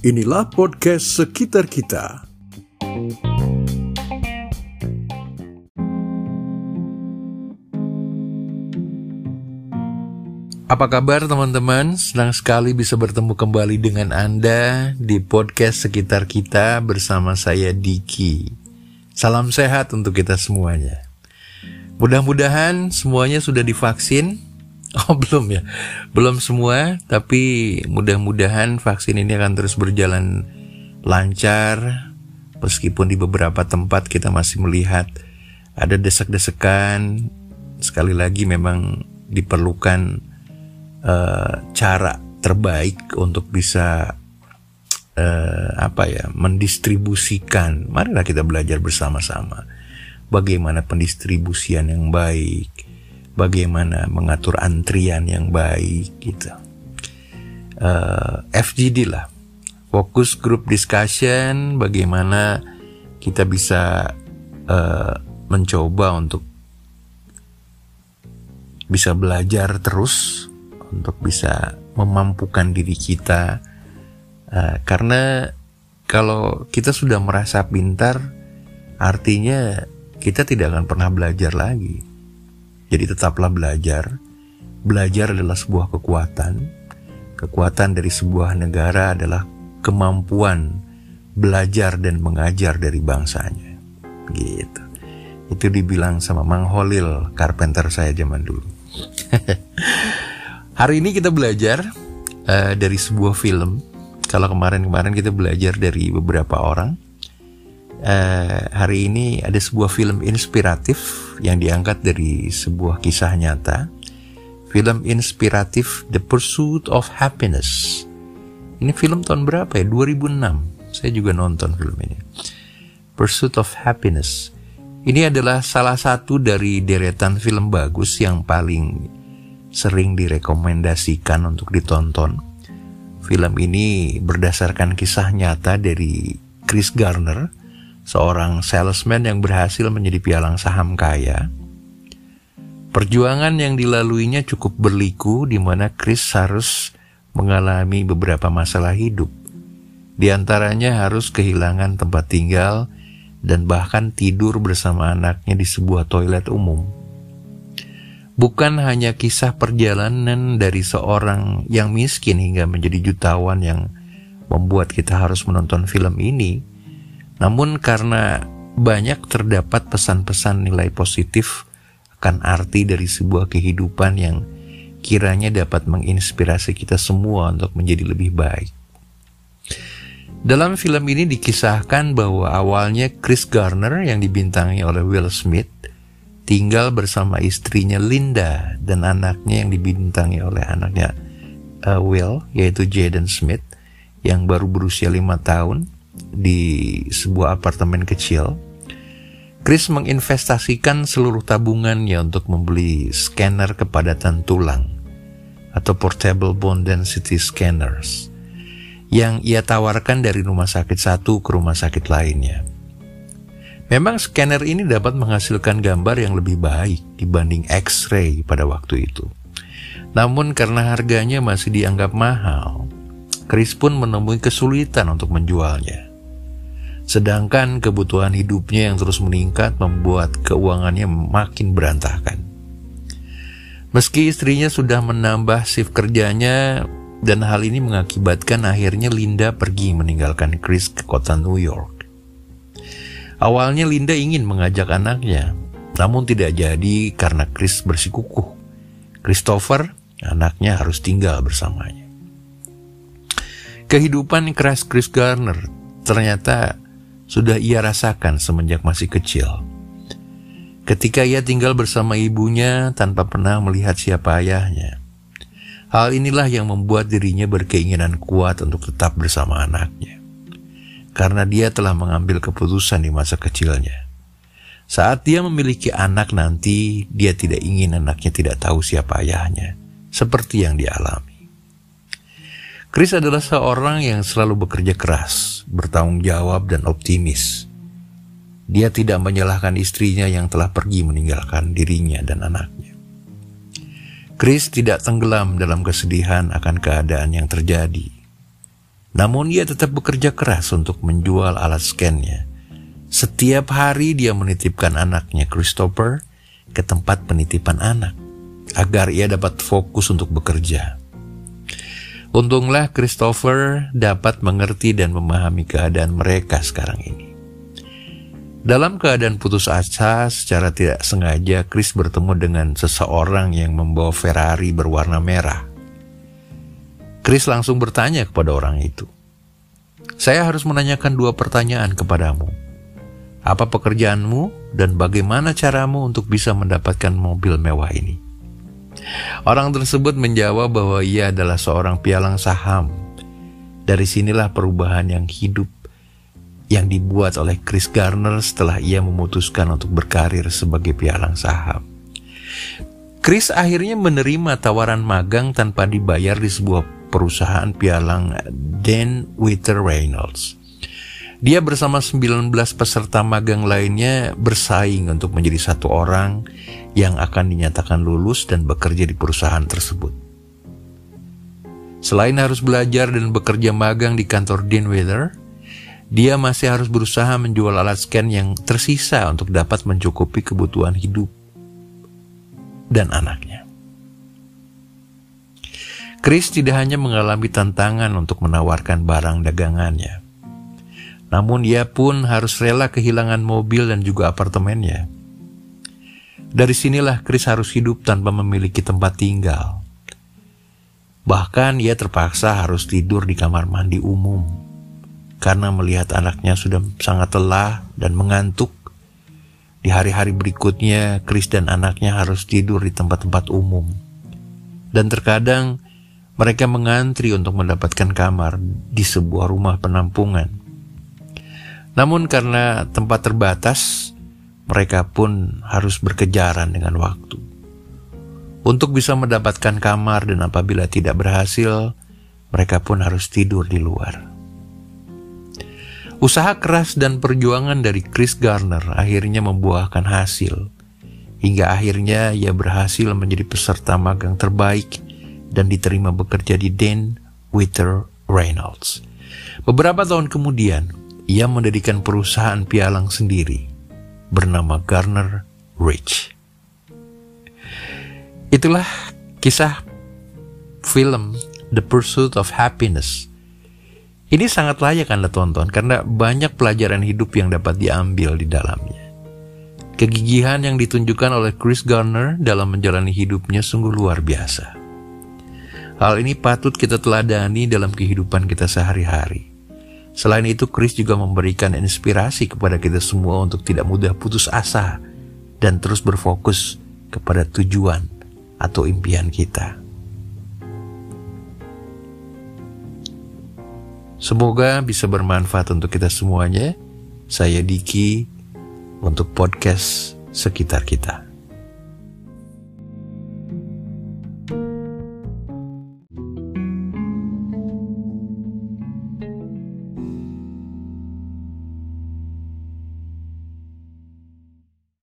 Inilah podcast sekitar kita. Apa kabar teman-teman? Senang sekali bisa bertemu kembali dengan Anda di podcast sekitar kita bersama saya Diki. Salam sehat untuk kita semuanya. Mudah-mudahan semuanya sudah divaksin. Oh belum ya, belum semua, tapi mudah-mudahan vaksin ini akan terus berjalan lancar. Meskipun di beberapa tempat kita masih melihat ada desak-desakan. Sekali lagi memang diperlukan uh, cara terbaik untuk bisa uh, apa ya mendistribusikan. Marilah kita belajar bersama-sama bagaimana pendistribusian yang baik, bagaimana mengatur antrian yang baik gitu. Uh, eh, FGD lah, fokus group discussion, bagaimana kita bisa uh, mencoba untuk bisa belajar terus untuk bisa memampukan diri kita. Uh, karena kalau kita sudah merasa pintar artinya kita tidak akan pernah belajar lagi jadi tetaplah belajar. Belajar adalah sebuah kekuatan. Kekuatan dari sebuah negara adalah kemampuan belajar dan mengajar dari bangsanya. Gitu. Itu dibilang sama Mang Holil carpenter saya zaman dulu. Hari ini kita belajar uh, dari sebuah film. Kalau kemarin-kemarin kita belajar dari beberapa orang. Uh, hari ini ada sebuah film inspiratif yang diangkat dari sebuah kisah nyata. Film inspiratif The Pursuit of Happiness. Ini film tahun berapa ya? 2006. Saya juga nonton film ini. Pursuit of Happiness. Ini adalah salah satu dari deretan film bagus yang paling sering direkomendasikan untuk ditonton. Film ini berdasarkan kisah nyata dari Chris Garner, seorang salesman yang berhasil menjadi pialang saham kaya. Perjuangan yang dilaluinya cukup berliku di mana Chris harus mengalami beberapa masalah hidup. Di antaranya harus kehilangan tempat tinggal dan bahkan tidur bersama anaknya di sebuah toilet umum bukan hanya kisah perjalanan dari seorang yang miskin hingga menjadi jutawan yang membuat kita harus menonton film ini, namun karena banyak terdapat pesan-pesan nilai positif akan arti dari sebuah kehidupan yang kiranya dapat menginspirasi kita semua untuk menjadi lebih baik. Dalam film ini dikisahkan bahwa awalnya Chris Garner yang dibintangi oleh Will Smith tinggal bersama istrinya Linda dan anaknya yang dibintangi oleh anaknya uh, Will yaitu Jaden Smith yang baru berusia lima tahun di sebuah apartemen kecil. Chris menginvestasikan seluruh tabungannya untuk membeli scanner kepadatan tulang atau portable bone density scanners yang ia tawarkan dari rumah sakit satu ke rumah sakit lainnya. Memang scanner ini dapat menghasilkan gambar yang lebih baik dibanding X-ray pada waktu itu. Namun karena harganya masih dianggap mahal, Chris pun menemui kesulitan untuk menjualnya. Sedangkan kebutuhan hidupnya yang terus meningkat membuat keuangannya makin berantakan. Meski istrinya sudah menambah shift kerjanya dan hal ini mengakibatkan akhirnya Linda pergi meninggalkan Chris ke kota New York. Awalnya Linda ingin mengajak anaknya, namun tidak jadi karena Chris bersikukuh. Christopher, anaknya harus tinggal bersamanya. Kehidupan keras Chris Garner ternyata sudah ia rasakan semenjak masih kecil. Ketika ia tinggal bersama ibunya tanpa pernah melihat siapa ayahnya. Hal inilah yang membuat dirinya berkeinginan kuat untuk tetap bersama anaknya karena dia telah mengambil keputusan di masa kecilnya. Saat dia memiliki anak nanti, dia tidak ingin anaknya tidak tahu siapa ayahnya, seperti yang dialami. Chris adalah seorang yang selalu bekerja keras, bertanggung jawab, dan optimis. Dia tidak menyalahkan istrinya yang telah pergi meninggalkan dirinya dan anaknya. Chris tidak tenggelam dalam kesedihan akan keadaan yang terjadi. Namun ia tetap bekerja keras untuk menjual alat scannya. Setiap hari dia menitipkan anaknya Christopher ke tempat penitipan anak agar ia dapat fokus untuk bekerja. Untunglah Christopher dapat mengerti dan memahami keadaan mereka sekarang ini. Dalam keadaan putus asa, secara tidak sengaja Chris bertemu dengan seseorang yang membawa Ferrari berwarna merah. Chris langsung bertanya kepada orang itu. Saya harus menanyakan dua pertanyaan kepadamu. Apa pekerjaanmu dan bagaimana caramu untuk bisa mendapatkan mobil mewah ini? Orang tersebut menjawab bahwa ia adalah seorang pialang saham. Dari sinilah perubahan yang hidup yang dibuat oleh Chris Garner setelah ia memutuskan untuk berkarir sebagai pialang saham. Chris akhirnya menerima tawaran magang tanpa dibayar di sebuah perusahaan pialang Dan Witter Reynolds. Dia bersama 19 peserta magang lainnya bersaing untuk menjadi satu orang yang akan dinyatakan lulus dan bekerja di perusahaan tersebut. Selain harus belajar dan bekerja magang di kantor Dean Witter, dia masih harus berusaha menjual alat scan yang tersisa untuk dapat mencukupi kebutuhan hidup dan anaknya. Chris tidak hanya mengalami tantangan untuk menawarkan barang dagangannya, namun ia pun harus rela kehilangan mobil dan juga apartemennya. Dari sinilah Chris harus hidup tanpa memiliki tempat tinggal. Bahkan ia terpaksa harus tidur di kamar mandi umum karena melihat anaknya sudah sangat lelah dan mengantuk. Di hari-hari berikutnya, Chris dan anaknya harus tidur di tempat-tempat umum. Dan terkadang mereka mengantri untuk mendapatkan kamar di sebuah rumah penampungan. Namun karena tempat terbatas, mereka pun harus berkejaran dengan waktu. Untuk bisa mendapatkan kamar dan apabila tidak berhasil, mereka pun harus tidur di luar. Usaha keras dan perjuangan dari Chris Garner akhirnya membuahkan hasil. Hingga akhirnya ia berhasil menjadi peserta magang terbaik dan diterima bekerja di Dan Witter Reynolds. Beberapa tahun kemudian, ia mendirikan perusahaan pialang sendiri bernama Garner Rich. Itulah kisah film The Pursuit of Happiness ini sangat layak Anda tonton karena banyak pelajaran hidup yang dapat diambil di dalamnya. Kegigihan yang ditunjukkan oleh Chris Garner dalam menjalani hidupnya sungguh luar biasa. Hal ini patut kita teladani dalam kehidupan kita sehari-hari. Selain itu, Chris juga memberikan inspirasi kepada kita semua untuk tidak mudah putus asa dan terus berfokus kepada tujuan atau impian kita. Semoga bisa bermanfaat untuk kita semuanya. Saya Diki untuk podcast sekitar kita.